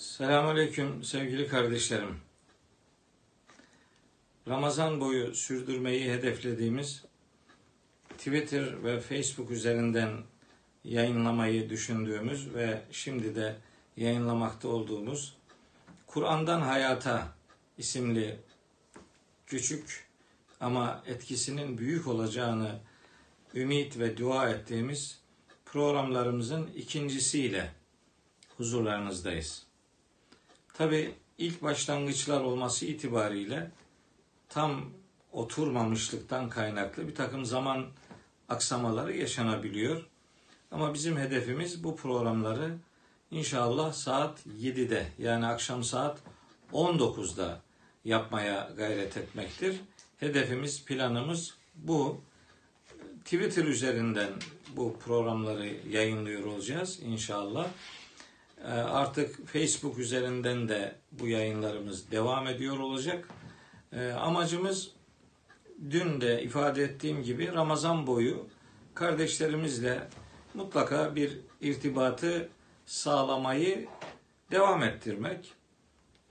Selamünaleyküm sevgili kardeşlerim. Ramazan boyu sürdürmeyi hedeflediğimiz Twitter ve Facebook üzerinden yayınlamayı düşündüğümüz ve şimdi de yayınlamakta olduğumuz Kur'an'dan Hayata isimli küçük ama etkisinin büyük olacağını ümit ve dua ettiğimiz programlarımızın ikincisiyle huzurlarınızdayız. Tabi ilk başlangıçlar olması itibariyle tam oturmamışlıktan kaynaklı bir takım zaman aksamaları yaşanabiliyor. Ama bizim hedefimiz bu programları inşallah saat 7'de yani akşam saat 19'da yapmaya gayret etmektir. Hedefimiz, planımız bu. Twitter üzerinden bu programları yayınlıyor olacağız inşallah. Ee, Artık Facebook üzerinden de bu yayınlarımız devam ediyor olacak. Ee, Amacımız dün de ifade ettiğim gibi Ramazan boyu kardeşlerimizle mutlaka bir irtibatı sağlamayı devam ettirmek.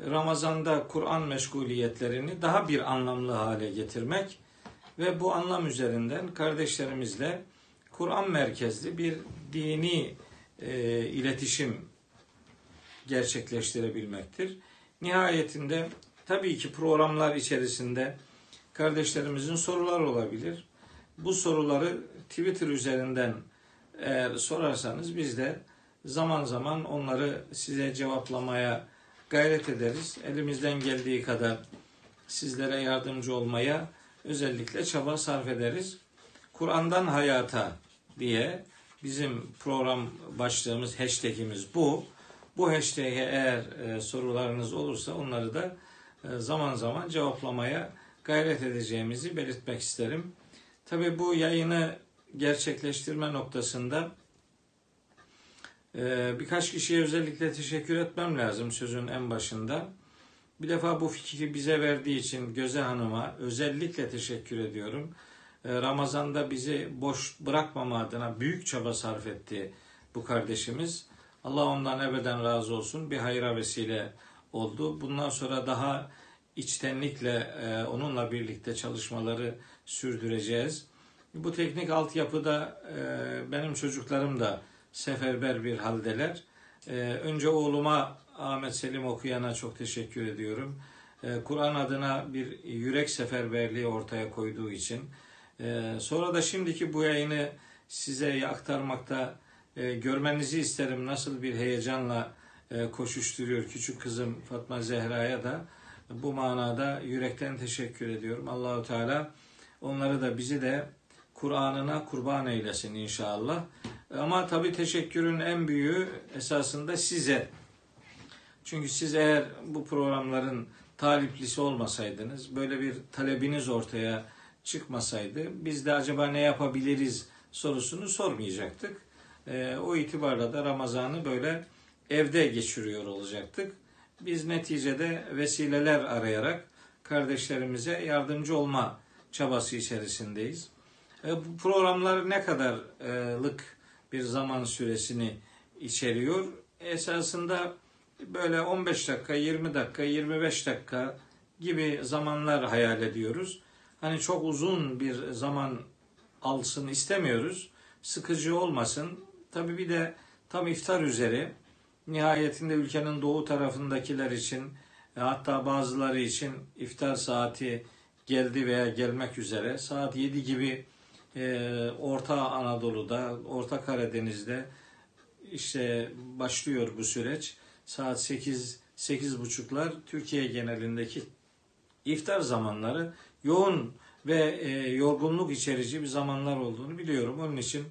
Ramazanda Kur'an meşguliyetlerini daha bir anlamlı hale getirmek ve bu anlam üzerinden kardeşlerimizle Kur'an merkezli bir dini e, iletişim gerçekleştirebilmektir. Nihayetinde tabii ki programlar içerisinde kardeşlerimizin sorular olabilir. Bu soruları Twitter üzerinden eğer sorarsanız biz de zaman zaman onları size cevaplamaya gayret ederiz. Elimizden geldiği kadar sizlere yardımcı olmaya özellikle çaba sarf ederiz. Kur'an'dan hayata diye bizim program başlığımız, hashtagimiz bu. Bu hashtag'e eğer e, sorularınız olursa onları da e, zaman zaman cevaplamaya gayret edeceğimizi belirtmek isterim. Tabii bu yayını gerçekleştirme noktasında e, birkaç kişiye özellikle teşekkür etmem lazım sözün en başında. Bir defa bu fikri bize verdiği için Göze Hanım'a özellikle teşekkür ediyorum. E, Ramazan'da bizi boş bırakmama adına büyük çaba sarf etti bu kardeşimiz. Allah ondan ebeden razı olsun. Bir hayra vesile oldu. Bundan sonra daha içtenlikle e, onunla birlikte çalışmaları sürdüreceğiz. Bu teknik altyapıda e, benim çocuklarım da seferber bir haldeler. E, önce oğluma Ahmet Selim okuyana çok teşekkür ediyorum. E, Kur'an adına bir yürek seferberliği ortaya koyduğu için. E, sonra da şimdiki bu yayını size aktarmakta e, görmenizi isterim. Nasıl bir heyecanla e, koşuşturuyor küçük kızım Fatma Zehra'ya da bu manada yürekten teşekkür ediyorum. Allahu Teala onları da bizi de Kur'an'ına kurban eylesin inşallah. Ama tabii teşekkürün en büyüğü esasında size. Çünkü siz eğer bu programların taliplisi olmasaydınız, böyle bir talebiniz ortaya çıkmasaydı biz de acaba ne yapabiliriz sorusunu sormayacaktık. E, o itibarla da Ramazan'ı böyle evde geçiriyor olacaktık. Biz neticede vesileler arayarak kardeşlerimize yardımcı olma çabası içerisindeyiz. E, bu programlar ne kadarlık bir zaman süresini içeriyor? Esasında böyle 15 dakika, 20 dakika, 25 dakika gibi zamanlar hayal ediyoruz. Hani çok uzun bir zaman alsın istemiyoruz. Sıkıcı olmasın. Tabii bir de tam iftar üzeri nihayetinde ülkenin doğu tarafındakiler için e, hatta bazıları için iftar saati geldi veya gelmek üzere. Saat 7 gibi e, Orta Anadolu'da, Orta Karadeniz'de işte başlıyor bu süreç. Saat 8 8 buçuklar Türkiye genelindeki iftar zamanları yoğun ve e, yorgunluk içerici bir zamanlar olduğunu biliyorum. Onun için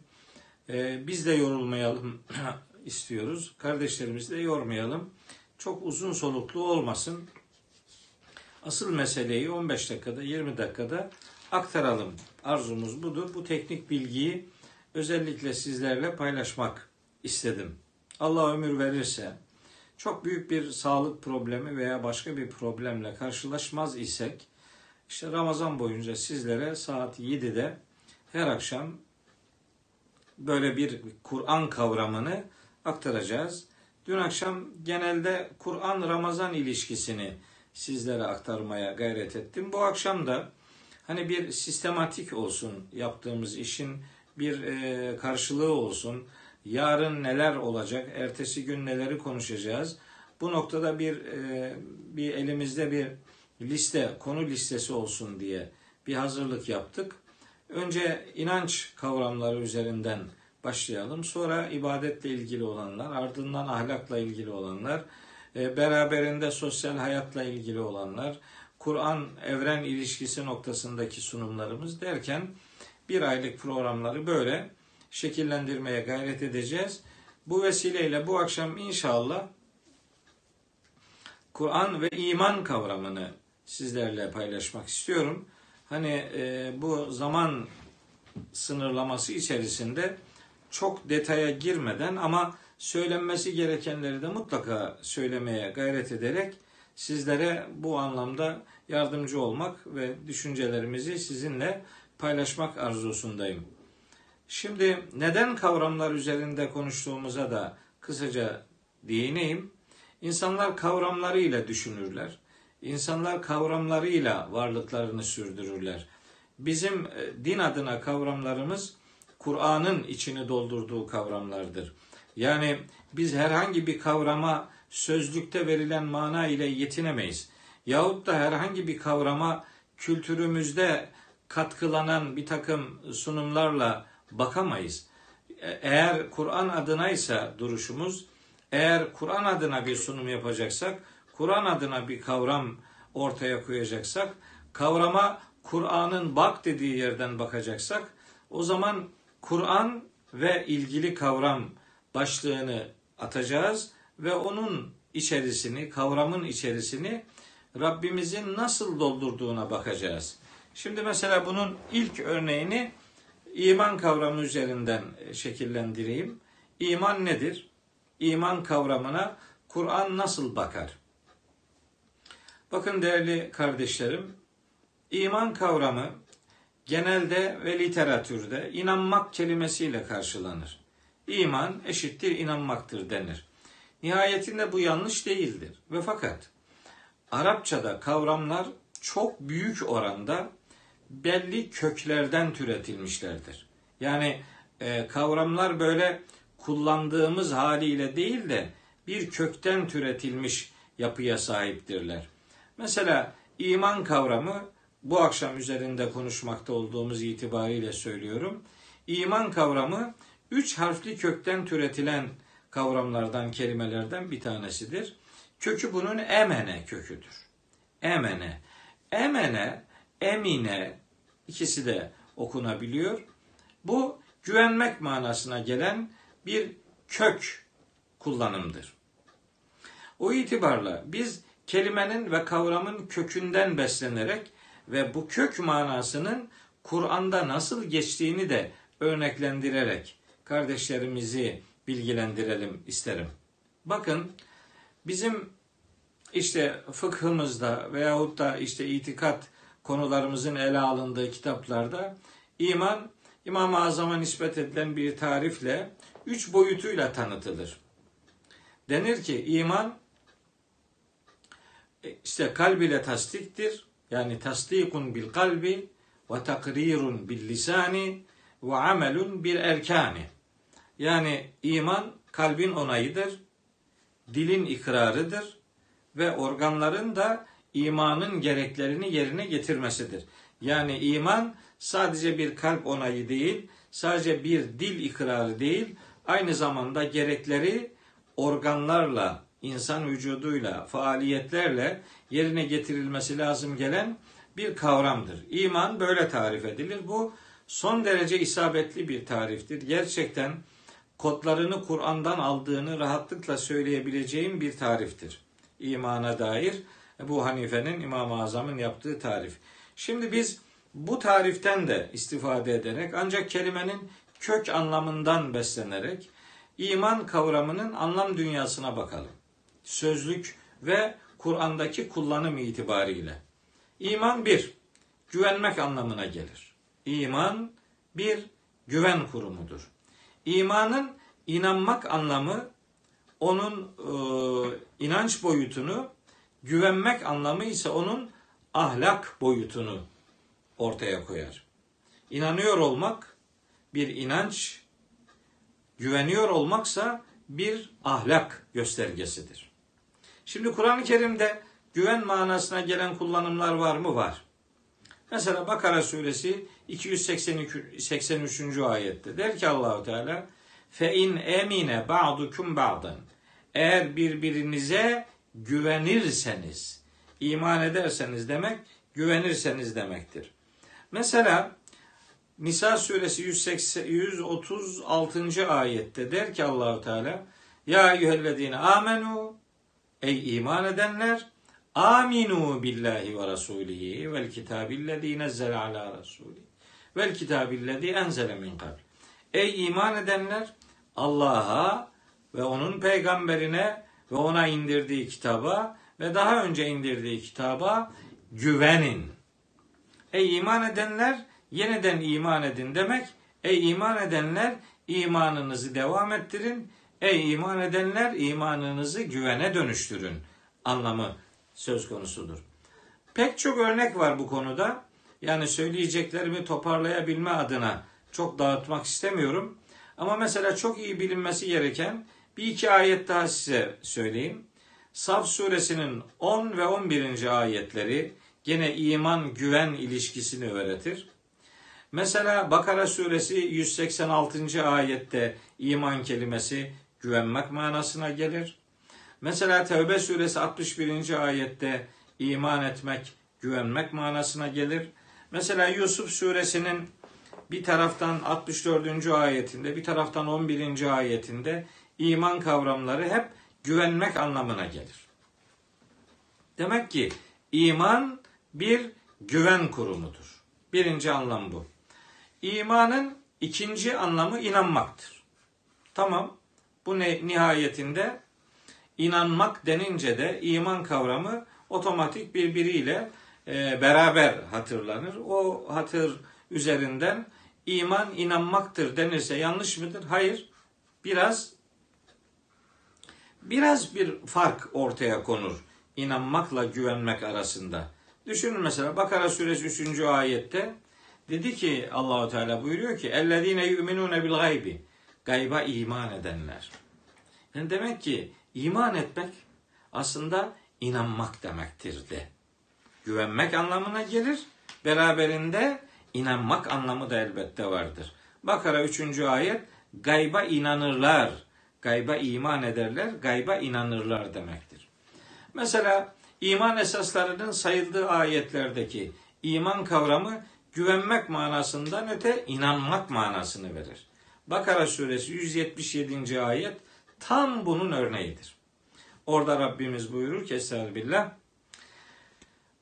e, biz de yorulmayalım istiyoruz. Kardeşlerimizi de yormayalım. Çok uzun soluklu olmasın. Asıl meseleyi 15 dakikada, 20 dakikada aktaralım. Arzumuz budur. Bu teknik bilgiyi özellikle sizlerle paylaşmak istedim. Allah ömür verirse çok büyük bir sağlık problemi veya başka bir problemle karşılaşmaz isek işte Ramazan boyunca sizlere saat 7'de her akşam böyle bir Kur'an kavramını aktaracağız. Dün akşam genelde Kur'an-Ramazan ilişkisini sizlere aktarmaya gayret ettim. Bu akşam da hani bir sistematik olsun yaptığımız işin bir e, karşılığı olsun. Yarın neler olacak, ertesi gün neleri konuşacağız. Bu noktada bir e, bir elimizde bir liste, konu listesi olsun diye bir hazırlık yaptık. Önce inanç kavramları üzerinden başlayalım. Sonra ibadetle ilgili olanlar, ardından ahlakla ilgili olanlar, e, beraberinde sosyal hayatla ilgili olanlar, Kur'an evren ilişkisi noktasındaki sunumlarımız derken bir aylık programları böyle şekillendirmeye gayret edeceğiz. Bu vesileyle bu akşam inşallah Kur'an ve iman kavramını sizlerle paylaşmak istiyorum. Hani e, bu zaman sınırlaması içerisinde çok detaya girmeden ama söylenmesi gerekenleri de mutlaka söylemeye gayret ederek sizlere bu anlamda yardımcı olmak ve düşüncelerimizi sizinle paylaşmak arzusundayım. Şimdi neden kavramlar üzerinde konuştuğumuza da kısaca değineyim. İnsanlar kavramlarıyla düşünürler. İnsanlar kavramlarıyla varlıklarını sürdürürler. Bizim e, din adına kavramlarımız Kur'an'ın içini doldurduğu kavramlardır. Yani biz herhangi bir kavrama sözlükte verilen mana ile yetinemeyiz. Yahut da herhangi bir kavrama kültürümüzde katkılanan bir takım sunumlarla bakamayız. E, eğer Kur'an adına ise duruşumuz, eğer Kur'an adına bir sunum yapacaksak, Kur'an adına bir kavram ortaya koyacaksak, kavrama Kur'an'ın bak dediği yerden bakacaksak, o zaman Kur'an ve ilgili kavram başlığını atacağız ve onun içerisini, kavramın içerisini Rabbimizin nasıl doldurduğuna bakacağız. Şimdi mesela bunun ilk örneğini iman kavramı üzerinden şekillendireyim. İman nedir? İman kavramına Kur'an nasıl bakar? Bakın değerli kardeşlerim, iman kavramı genelde ve literatürde inanmak kelimesiyle karşılanır. İman eşittir inanmaktır denir. Nihayetinde bu yanlış değildir. Ve fakat Arapçada kavramlar çok büyük oranda belli köklerden türetilmişlerdir. Yani e, kavramlar böyle kullandığımız haliyle değil de bir kökten türetilmiş yapıya sahiptirler. Mesela iman kavramı bu akşam üzerinde konuşmakta olduğumuz itibariyle söylüyorum. İman kavramı üç harfli kökten türetilen kavramlardan, kelimelerden bir tanesidir. Kökü bunun emene köküdür. Emene. Emene, emine ikisi de okunabiliyor. Bu güvenmek manasına gelen bir kök kullanımdır. O itibarla biz kelimenin ve kavramın kökünden beslenerek ve bu kök manasının Kur'an'da nasıl geçtiğini de örneklendirerek kardeşlerimizi bilgilendirelim isterim. Bakın bizim işte fıkhımızda veyahut da işte itikat konularımızın ele alındığı kitaplarda iman İmam-ı Azam'a nispet edilen bir tarifle üç boyutuyla tanıtılır. Denir ki iman işte kalb ile tasdiktir. Yani tasdikun bil kalbi ve takrirun bil lisani ve amelun bil erkani. Yani iman kalbin onayıdır, dilin ikrarıdır ve organların da imanın gereklerini yerine getirmesidir. Yani iman sadece bir kalp onayı değil, sadece bir dil ikrarı değil, aynı zamanda gerekleri organlarla, insan vücuduyla, faaliyetlerle yerine getirilmesi lazım gelen bir kavramdır. İman böyle tarif edilir. Bu son derece isabetli bir tariftir. Gerçekten kodlarını Kur'an'dan aldığını rahatlıkla söyleyebileceğim bir tariftir. İmana dair bu Hanife'nin İmam-ı Azam'ın yaptığı tarif. Şimdi biz bu tariften de istifade ederek ancak kelimenin kök anlamından beslenerek iman kavramının anlam dünyasına bakalım. Sözlük ve Kur'an'daki kullanım itibariyle. İman bir, güvenmek anlamına gelir. İman bir güven kurumudur. İmanın inanmak anlamı onun e, inanç boyutunu, güvenmek anlamı ise onun ahlak boyutunu ortaya koyar. İnanıyor olmak bir inanç, güveniyor olmaksa bir ahlak göstergesidir. Şimdi Kur'an-ı Kerim'de güven manasına gelen kullanımlar var mı? Var. Mesela Bakara suresi 283. ayette der ki Allahu Teala fe in emine ba'dukum ba'dan eğer birbirinize güvenirseniz iman ederseniz demek güvenirseniz demektir. Mesela Nisa suresi 180, 136. ayette der ki Allahu Teala Ya eyyühellezine amenu Ey iman edenler aminu billahi ve rasulihi vel kitabillezî nezzele ala rasuli vel kitabillezî enzele min kabl. Ey iman edenler Allah'a ve onun peygamberine ve ona indirdiği kitaba ve daha önce indirdiği kitaba güvenin. Ey iman edenler yeniden iman edin demek. Ey iman edenler imanınızı devam ettirin. Ey iman edenler imanınızı güvene dönüştürün anlamı söz konusudur. Pek çok örnek var bu konuda. Yani söyleyeceklerimi toparlayabilme adına çok dağıtmak istemiyorum. Ama mesela çok iyi bilinmesi gereken bir iki ayet daha size söyleyeyim. Saf suresinin 10 ve 11. ayetleri gene iman güven ilişkisini öğretir. Mesela Bakara suresi 186. ayette iman kelimesi güvenmek manasına gelir. Mesela Tevbe suresi 61. ayette iman etmek, güvenmek manasına gelir. Mesela Yusuf suresinin bir taraftan 64. ayetinde, bir taraftan 11. ayetinde iman kavramları hep güvenmek anlamına gelir. Demek ki iman bir güven kurumudur. Birinci anlam bu. İmanın ikinci anlamı inanmaktır. Tamam. Bu ne, nihayetinde inanmak denince de iman kavramı otomatik birbiriyle e, beraber hatırlanır. O hatır üzerinden iman inanmaktır denirse yanlış mıdır? Hayır. Biraz biraz bir fark ortaya konur inanmakla güvenmek arasında. Düşünün mesela Bakara suresi 3. ayette dedi ki Allahu Teala buyuruyor ki ellezine yu'minune bil gaybi gayba iman edenler. Yani demek ki iman etmek aslında inanmak demektir de. Güvenmek anlamına gelir. Beraberinde inanmak anlamı da elbette vardır. Bakara 3. ayet gayba inanırlar. Gayba iman ederler, gayba inanırlar demektir. Mesela iman esaslarının sayıldığı ayetlerdeki iman kavramı güvenmek manasından öte inanmak manasını verir. Bakara suresi 177. ayet tam bunun örneğidir. Orada Rabbimiz buyurur ki Estağfirullah.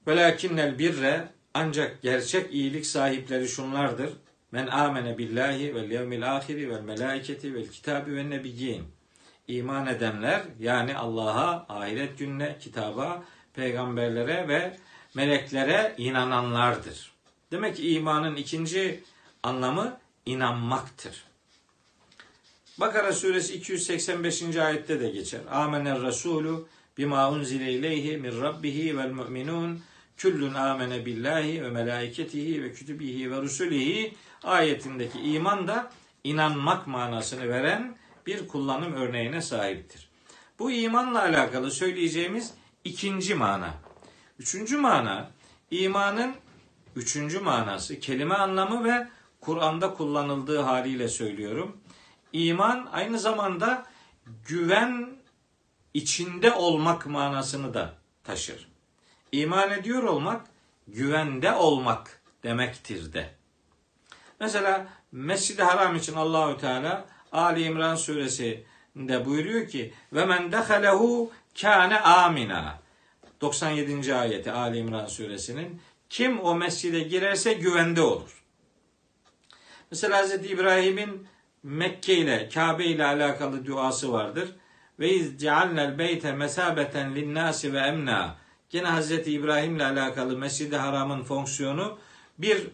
Velakinnel birre ancak gerçek iyilik sahipleri şunlardır. Men amene billahi vel yevmil ahiri vel melaiketi vel kitabi ve nebiyyin. İman edenler yani Allah'a, ahiret gününe, kitaba, peygamberlere ve meleklere inananlardır. Demek ki imanın ikinci anlamı inanmaktır. Bakara suresi 285. ayette de geçer. Amener Resulü bima unzile ileyhi min rabbihi vel mu'minun küllün amene billahi ve melaiketihi ve kütübihi ve rusulihi ayetindeki iman da inanmak manasını veren bir kullanım örneğine sahiptir. Bu imanla alakalı söyleyeceğimiz ikinci mana. Üçüncü mana imanın üçüncü manası kelime anlamı ve Kur'an'da kullanıldığı haliyle söylüyorum. İman aynı zamanda güven içinde olmak manasını da taşır. İman ediyor olmak güvende olmak demektir de. Mesela Mescid-i Haram için Allahü Teala Ali İmran suresinde buyuruyor ki ve men dehalehu kâne amina. 97. ayeti Ali İmran suresinin kim o mescide girerse güvende olur. Mesela Hz. İbrahim'in Mekke ile Kabe ile alakalı duası vardır. Ve iz cealnel beyte mesabeten linnâsi ve emna. Yine Hz. İbrahim ile alakalı Mescid-i Haram'ın fonksiyonu bir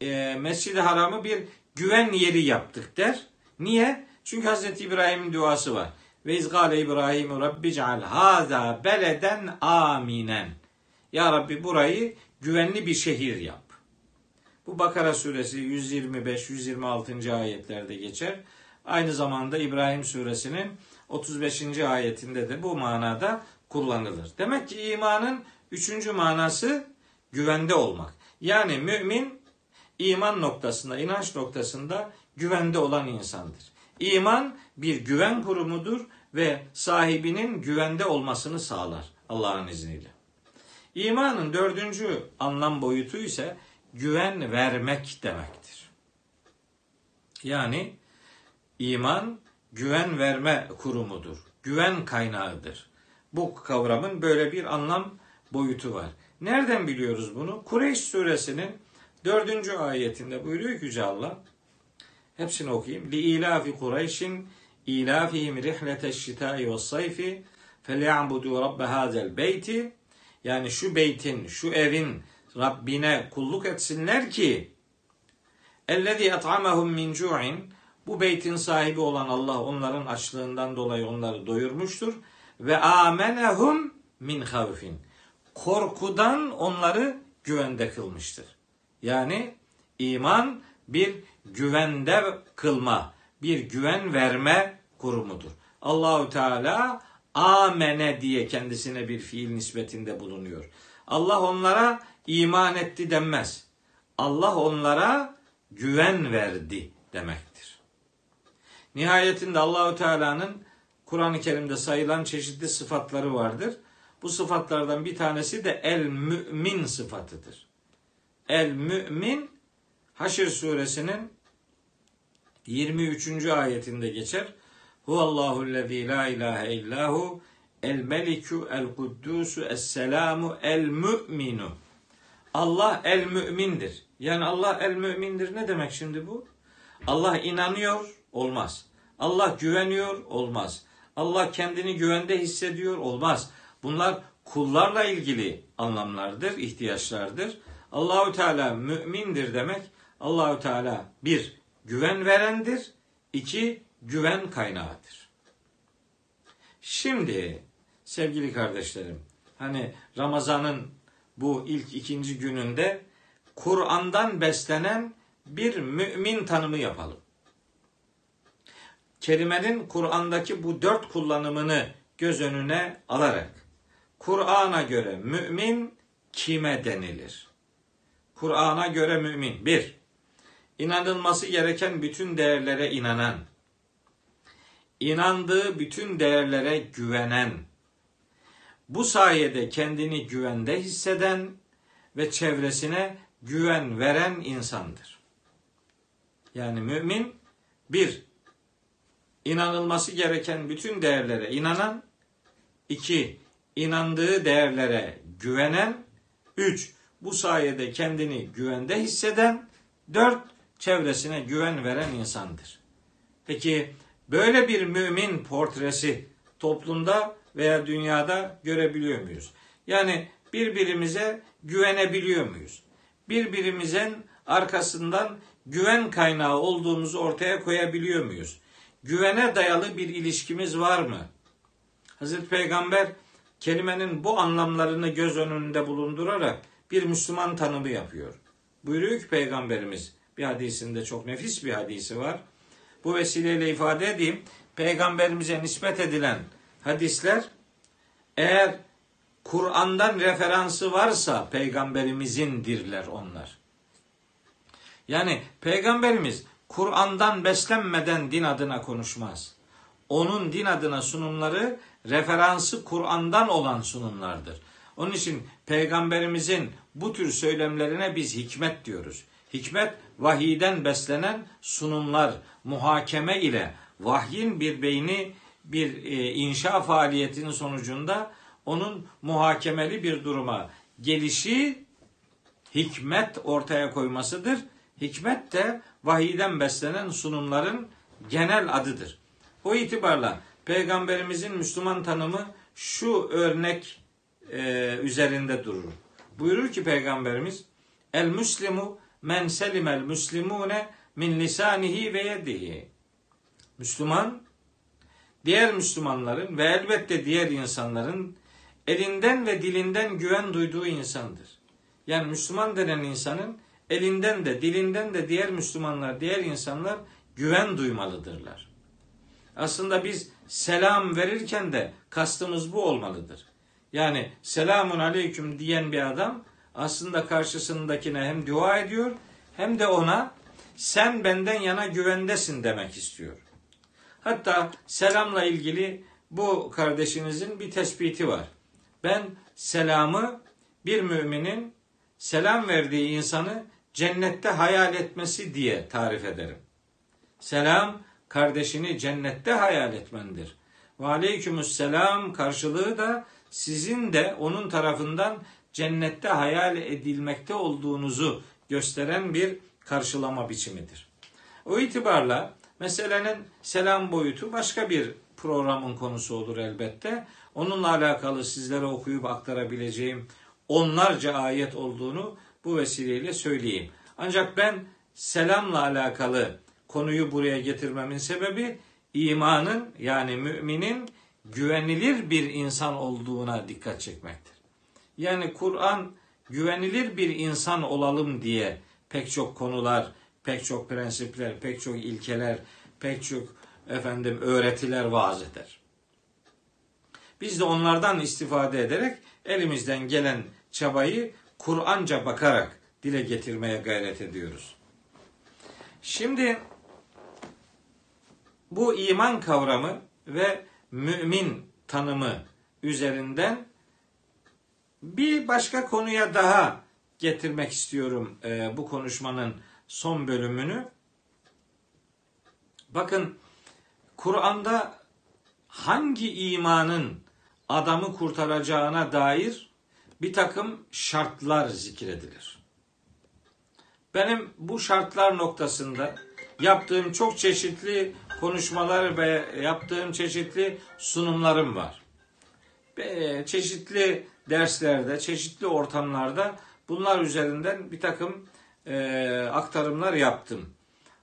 e, Mescid-i Haram'ı bir güven yeri yaptık der. Niye? Çünkü Hz. İbrahim'in duası var. Ve izgale İbrahim Rabbi ceal haza beleden aminen. Ya Rabbi burayı güvenli bir şehir yap. Bu Bakara suresi 125-126. ayetlerde geçer. Aynı zamanda İbrahim suresinin 35. ayetinde de bu manada kullanılır. Demek ki imanın üçüncü manası güvende olmak. Yani mümin iman noktasında, inanç noktasında güvende olan insandır. İman bir güven kurumudur ve sahibinin güvende olmasını sağlar Allah'ın izniyle. İmanın dördüncü anlam boyutu ise güven vermek demektir. Yani iman güven verme kurumudur. Güven kaynağıdır. Bu kavramın böyle bir anlam boyutu var. Nereden biliyoruz bunu? Kureyş suresinin dördüncü ayetinde buyuruyor ki Yüce Allah. Hepsini okuyayım. Li ilafi Kureyşin ilafihim rihleteş şitai ve sayfi felyabudu rabbe hazel beyti yani şu beytin, şu evin Rabbine kulluk etsinler ki ellezî et'amehum min cu'in bu beytin sahibi olan Allah onların açlığından dolayı onları doyurmuştur ve amenehum min havfin korkudan onları güvende kılmıştır. Yani iman bir güvende kılma, bir güven verme kurumudur. Allahu Teala amene diye kendisine bir fiil nispetinde bulunuyor. Allah onlara iman etti denmez. Allah onlara güven verdi demektir. Nihayetinde Allahu Teala'nın Kur'an-ı Kerim'de sayılan çeşitli sıfatları vardır. Bu sıfatlardan bir tanesi de el mümin sıfatıdır. El mümin Haşr suresinin 23. ayetinde geçer. Huvallahu lezî la ilahe illahu el melikü el kuddusu es selamu el mü'minu. Allah el mümindir. Yani Allah el mümindir ne demek şimdi bu? Allah inanıyor olmaz. Allah güveniyor olmaz. Allah kendini güvende hissediyor olmaz. Bunlar kullarla ilgili anlamlardır, ihtiyaçlardır. Allahü Teala mümindir demek. Allahü Teala bir güven verendir, iki güven kaynağıdır. Şimdi sevgili kardeşlerim, hani Ramazan'ın bu ilk ikinci gününde Kur'an'dan beslenen bir mümin tanımı yapalım. Kelimenin Kur'an'daki bu dört kullanımını göz önüne alarak Kur'an'a göre mümin kime denilir? Kur'an'a göre mümin. Bir, inanılması gereken bütün değerlere inanan, inandığı bütün değerlere güvenen, bu sayede kendini güvende hisseden ve çevresine güven veren insandır. Yani mümin bir, inanılması gereken bütün değerlere inanan, iki, inandığı değerlere güvenen, üç, bu sayede kendini güvende hisseden, dört, çevresine güven veren insandır. Peki böyle bir mümin portresi toplumda veya dünyada görebiliyor muyuz? Yani birbirimize güvenebiliyor muyuz? Birbirimizin arkasından güven kaynağı olduğumuzu ortaya koyabiliyor muyuz? Güvene dayalı bir ilişkimiz var mı? Hazreti Peygamber kelimenin bu anlamlarını göz önünde bulundurarak bir Müslüman tanımı yapıyor. Buyuruyor ki Peygamberimiz bir hadisinde çok nefis bir hadisi var. Bu vesileyle ifade edeyim. Peygamberimize nispet edilen hadisler eğer Kur'an'dan referansı varsa peygamberimizindirler onlar. Yani peygamberimiz Kur'an'dan beslenmeden din adına konuşmaz. Onun din adına sunumları referansı Kur'an'dan olan sunumlardır. Onun için peygamberimizin bu tür söylemlerine biz hikmet diyoruz. Hikmet vahiyden beslenen sunumlar, muhakeme ile vahyin bir beyni bir e, inşa faaliyetinin sonucunda onun muhakemeli bir duruma gelişi hikmet ortaya koymasıdır. Hikmet de vahiyden beslenen sunumların genel adıdır. O itibarla peygamberimizin Müslüman tanımı şu örnek e, üzerinde durur. Buyurur ki peygamberimiz El Müslimu men selimel müslimune min lisanihi ve yedihi. Müslüman diğer Müslümanların ve elbette diğer insanların elinden ve dilinden güven duyduğu insandır. Yani Müslüman denen insanın elinden de dilinden de diğer Müslümanlar, diğer insanlar güven duymalıdırlar. Aslında biz selam verirken de kastımız bu olmalıdır. Yani selamun aleyküm diyen bir adam aslında karşısındakine hem dua ediyor hem de ona sen benden yana güvendesin demek istiyor. Hatta selamla ilgili bu kardeşinizin bir tespiti var. Ben selamı bir müminin selam verdiği insanı cennette hayal etmesi diye tarif ederim. Selam kardeşini cennette hayal etmendir. Ve aleykümüsselam karşılığı da sizin de onun tarafından cennette hayal edilmekte olduğunuzu gösteren bir karşılama biçimidir. O itibarla meselenin selam boyutu başka bir programın konusu olur elbette. Onunla alakalı sizlere okuyup aktarabileceğim onlarca ayet olduğunu bu vesileyle söyleyeyim. Ancak ben selamla alakalı konuyu buraya getirmemin sebebi imanın yani müminin güvenilir bir insan olduğuna dikkat çekmektir. Yani Kur'an güvenilir bir insan olalım diye pek çok konular, pek çok prensipler, pek çok ilkeler, pek çok efendim öğretiler vaaz eder. Biz de onlardan istifade ederek elimizden gelen çabayı Kur'anca bakarak dile getirmeye gayret ediyoruz. Şimdi bu iman kavramı ve mümin tanımı üzerinden bir başka konuya daha getirmek istiyorum e, bu konuşmanın son bölümünü. Bakın Kur'an'da hangi imanın adamı kurtaracağına dair bir takım şartlar zikredilir. Benim bu şartlar noktasında yaptığım çok çeşitli konuşmalar ve yaptığım çeşitli sunumlarım var. Çeşitli derslerde, çeşitli ortamlarda bunlar üzerinden bir takım e, aktarımlar yaptım.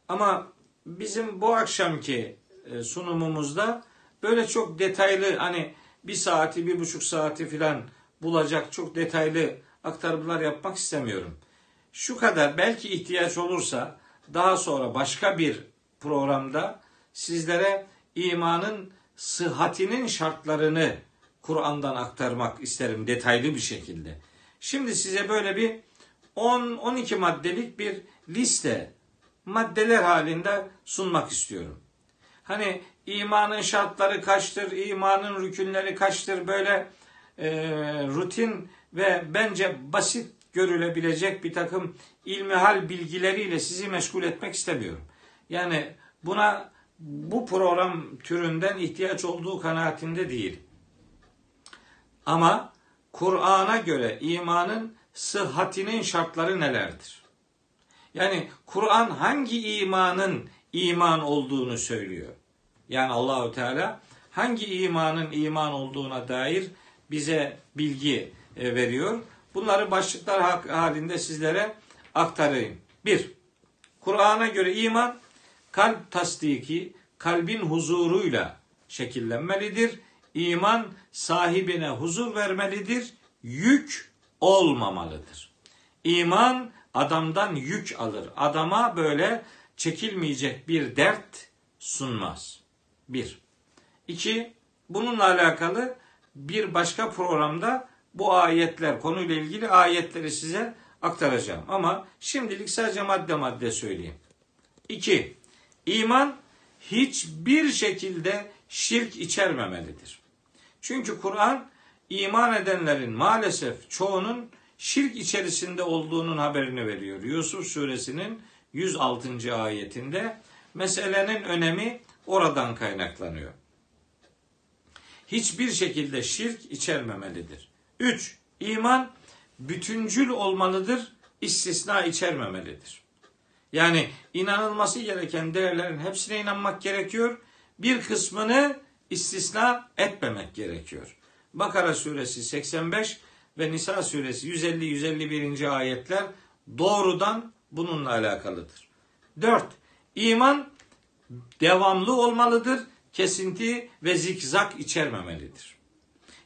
Ama bizim bu akşamki e, sunumumuzda böyle çok detaylı hani bir saati, bir buçuk saati filan bulacak çok detaylı aktarımlar yapmak istemiyorum. Şu kadar belki ihtiyaç olursa daha sonra başka bir programda sizlere imanın sıhhatinin şartlarını Kur'an'dan aktarmak isterim detaylı bir şekilde. Şimdi size böyle bir 10-12 maddelik bir liste maddeler halinde sunmak istiyorum. Hani imanın şartları kaçtır, imanın rükünleri kaçtır böyle e, rutin ve bence basit görülebilecek bir takım ilmihal bilgileriyle sizi meşgul etmek istemiyorum. Yani buna bu program türünden ihtiyaç olduğu kanaatinde değil. Ama Kur'an'a göre imanın sıhhatinin şartları nelerdir? Yani Kur'an hangi imanın iman olduğunu söylüyor. Yani Allahu Teala hangi imanın iman olduğuna dair bize bilgi e, veriyor. Bunları başlıklar halinde sizlere aktarayım. Bir, Kur'an'a göre iman kalp tasdiki, kalbin huzuruyla şekillenmelidir. İman sahibine huzur vermelidir. Yük olmamalıdır. İman adamdan yük alır. Adama böyle çekilmeyecek bir dert sunmaz. Bir. İki, bununla alakalı bir başka programda bu ayetler, konuyla ilgili ayetleri size aktaracağım. Ama şimdilik sadece madde madde söyleyeyim. İki, iman hiçbir şekilde şirk içermemelidir. Çünkü Kur'an iman edenlerin maalesef çoğunun şirk içerisinde olduğunun haberini veriyor. Yusuf suresinin 106. ayetinde meselenin önemi oradan kaynaklanıyor. Hiçbir şekilde şirk içermemelidir. 3. İman bütüncül olmalıdır, istisna içermemelidir. Yani inanılması gereken değerlerin hepsine inanmak gerekiyor. Bir kısmını istisna etmemek gerekiyor. Bakara suresi 85 ve Nisa suresi 150-151. ayetler doğrudan bununla alakalıdır. 4. İman devamlı olmalıdır, kesinti ve zikzak içermemelidir.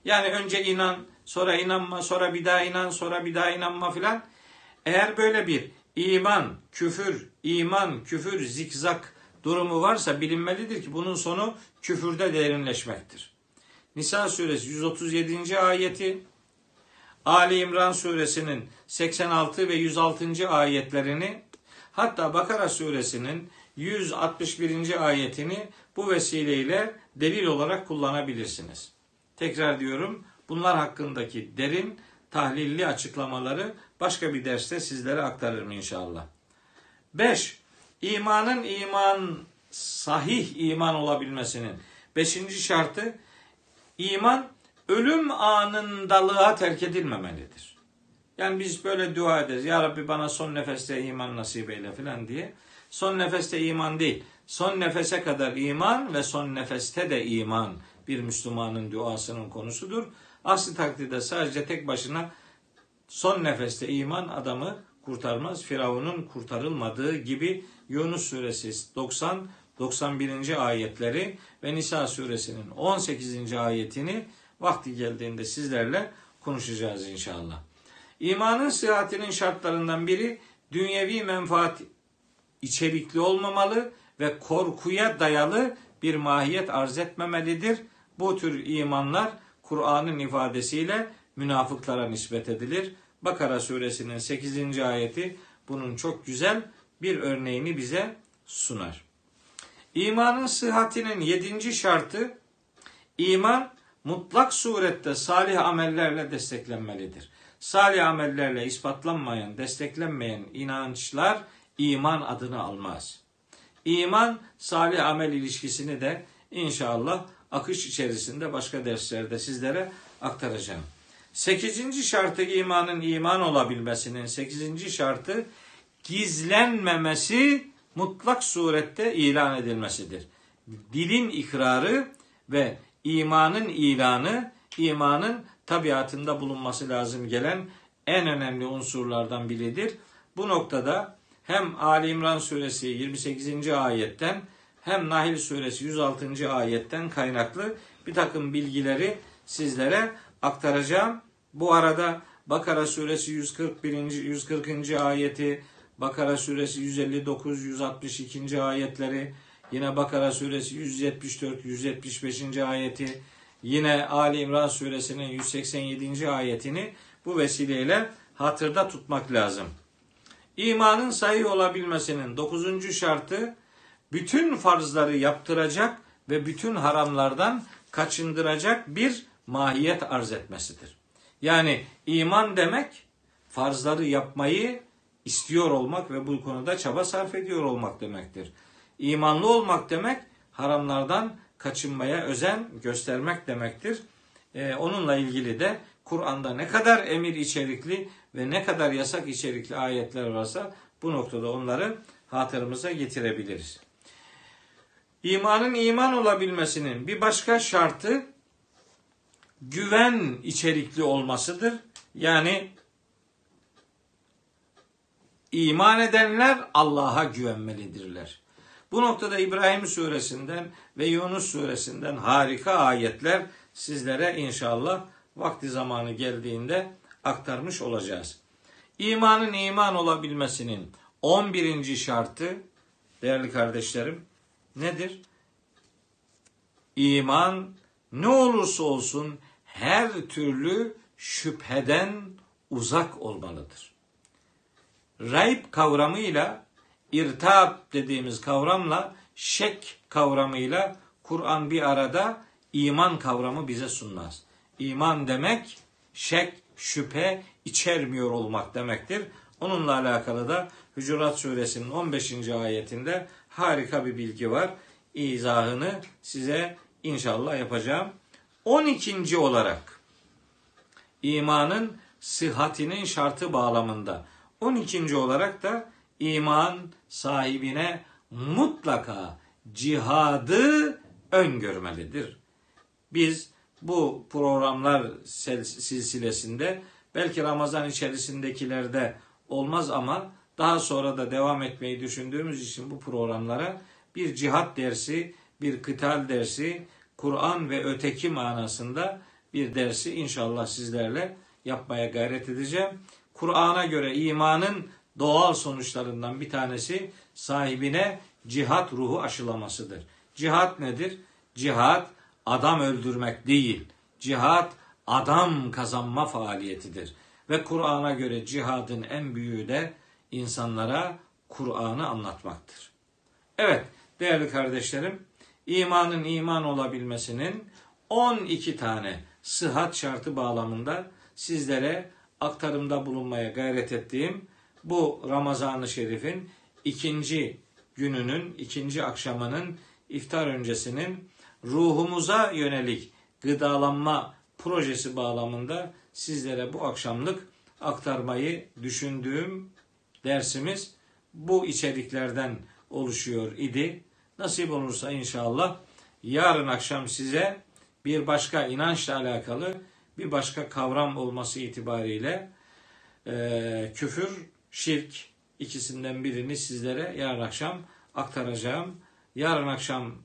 Yani önce inan, sonra inanma, sonra bir daha inan, sonra bir daha inanma filan. Eğer böyle bir iman, küfür, iman, küfür, zikzak durumu varsa bilinmelidir ki bunun sonu küfürde derinleşmektir. Nisa suresi 137. ayeti, Ali İmran suresinin 86 ve 106. ayetlerini hatta Bakara suresinin 161. ayetini bu vesileyle delil olarak kullanabilirsiniz. Tekrar diyorum bunlar hakkındaki derin tahlilli açıklamaları başka bir derste sizlere aktarırım inşallah. 5. İmanın iman sahih iman olabilmesinin 5. şartı iman ölüm anındalığa terk edilmemelidir. Yani biz böyle dua ederiz. Ya Rabbi bana son nefeste iman nasip eyle filan diye. Son nefeste iman değil. Son nefese kadar iman ve son nefeste de iman bir Müslümanın duasının konusudur. Asli takdirde sadece tek başına son nefeste iman adamı kurtarmaz. Firavun'un kurtarılmadığı gibi Yunus suresi 90 91. ayetleri ve Nisa suresinin 18. ayetini vakti geldiğinde sizlerle konuşacağız inşallah. İmanın sıhhatinin şartlarından biri dünyevi menfaat içerikli olmamalı ve korkuya dayalı bir mahiyet arz etmemelidir. Bu tür imanlar Kur'an'ın ifadesiyle münafıklara nispet edilir. Bakara suresinin 8. ayeti bunun çok güzel bir örneğini bize sunar. İmanın sıhhatinin yedinci şartı iman mutlak surette salih amellerle desteklenmelidir. Salih amellerle ispatlanmayan, desteklenmeyen inançlar iman adını almaz. İman salih amel ilişkisini de inşallah akış içerisinde başka derslerde sizlere aktaracağım. Sekizinci şartı imanın iman olabilmesinin sekizinci şartı gizlenmemesi mutlak surette ilan edilmesidir. Dilin ikrarı ve imanın ilanı, imanın tabiatında bulunması lazım gelen en önemli unsurlardan biridir. Bu noktada hem Ali İmran suresi 28. ayetten hem Nahil suresi 106. ayetten kaynaklı bir takım bilgileri sizlere aktaracağım. Bu arada Bakara suresi 141. 140. ayeti, Bakara suresi 159 162. ayetleri, yine Bakara suresi 174 175. ayeti, yine Ali İmran suresinin 187. ayetini bu vesileyle hatırda tutmak lazım. İmanın sahih olabilmesinin dokuzuncu şartı bütün farzları yaptıracak ve bütün haramlardan kaçındıracak bir mahiyet arz etmesidir. Yani iman demek farzları yapmayı istiyor olmak ve bu konuda çaba sarf ediyor olmak demektir. İmanlı olmak demek haramlardan kaçınmaya özen göstermek demektir. Ee, onunla ilgili de Kur'an'da ne kadar emir içerikli ve ne kadar yasak içerikli ayetler varsa bu noktada onları hatırımıza getirebiliriz. İmanın iman olabilmesinin bir başka şartı güven içerikli olmasıdır. Yani iman edenler Allah'a güvenmelidirler. Bu noktada İbrahim suresinden ve Yunus suresinden harika ayetler sizlere inşallah vakti zamanı geldiğinde aktarmış olacağız. İmanın iman olabilmesinin 11. şartı değerli kardeşlerim nedir? İman ne olursa olsun her türlü şüpheden uzak olmalıdır. Rayb kavramıyla irtab dediğimiz kavramla şek kavramıyla Kur'an bir arada iman kavramı bize sunmaz. İman demek şek, şüphe içermiyor olmak demektir. Onunla alakalı da Hucurat suresinin 15. ayetinde harika bir bilgi var. İzahını size inşallah yapacağım. 12. olarak imanın sıhhatinin şartı bağlamında 12. olarak da iman sahibine mutlaka cihadı öngörmelidir. Biz bu programlar silsilesinde belki Ramazan içerisindekilerde olmaz ama daha sonra da devam etmeyi düşündüğümüz için bu programlara bir cihat dersi, bir kıtal dersi, Kur'an ve öteki manasında bir dersi inşallah sizlerle yapmaya gayret edeceğim. Kur'an'a göre imanın doğal sonuçlarından bir tanesi sahibine cihat ruhu aşılamasıdır. Cihat nedir? Cihat adam öldürmek değil. Cihat adam kazanma faaliyetidir. Ve Kur'an'a göre cihadın en büyüğü de insanlara Kur'an'ı anlatmaktır. Evet değerli kardeşlerim, imanın iman olabilmesinin 12 tane sıhhat şartı bağlamında sizlere aktarımda bulunmaya gayret ettiğim bu Ramazan-ı Şerif'in ikinci gününün, ikinci akşamının iftar öncesinin ruhumuza yönelik gıdalanma projesi bağlamında sizlere bu akşamlık aktarmayı düşündüğüm dersimiz bu içeriklerden oluşuyor idi. Nasip olursa inşallah yarın akşam size bir başka inançla alakalı bir başka kavram olması itibariyle e, küfür, şirk ikisinden birini sizlere yarın akşam aktaracağım. Yarın akşam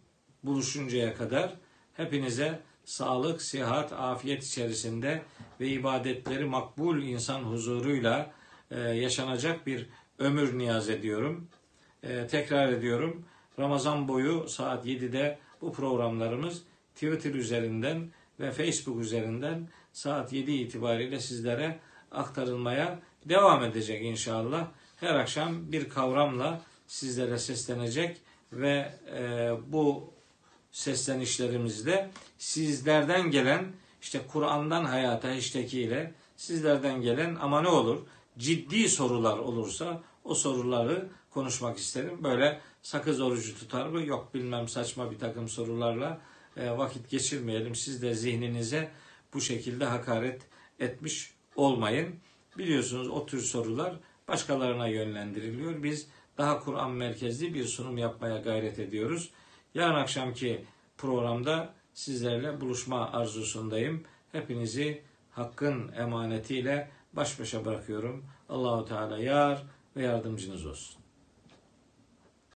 buluşuncaya kadar hepinize sağlık, sıhhat, afiyet içerisinde ve ibadetleri makbul insan huzuruyla e, yaşanacak bir ömür niyaz ediyorum. E, tekrar ediyorum. Ramazan boyu saat 7'de bu programlarımız Twitter üzerinden ve Facebook üzerinden saat 7 itibariyle sizlere aktarılmaya devam edecek inşallah. Her akşam bir kavramla sizlere seslenecek ve e, bu seslenişlerimizde sizlerden gelen işte Kur'an'dan hayata hashtag'iyle sizlerden gelen ama ne olur ciddi sorular olursa o soruları konuşmak isterim. Böyle sakız orucu tutar mı? Yok bilmem saçma bir takım sorularla e, vakit geçirmeyelim. Siz de zihninize bu şekilde hakaret etmiş olmayın. Biliyorsunuz o tür sorular başkalarına yönlendiriliyor. Biz daha Kur'an merkezli bir sunum yapmaya gayret ediyoruz. Yarın akşamki programda sizlerle buluşma arzusundayım. Hepinizi hakkın emanetiyle baş başa bırakıyorum. Allahu Teala yar ve yardımcınız olsun.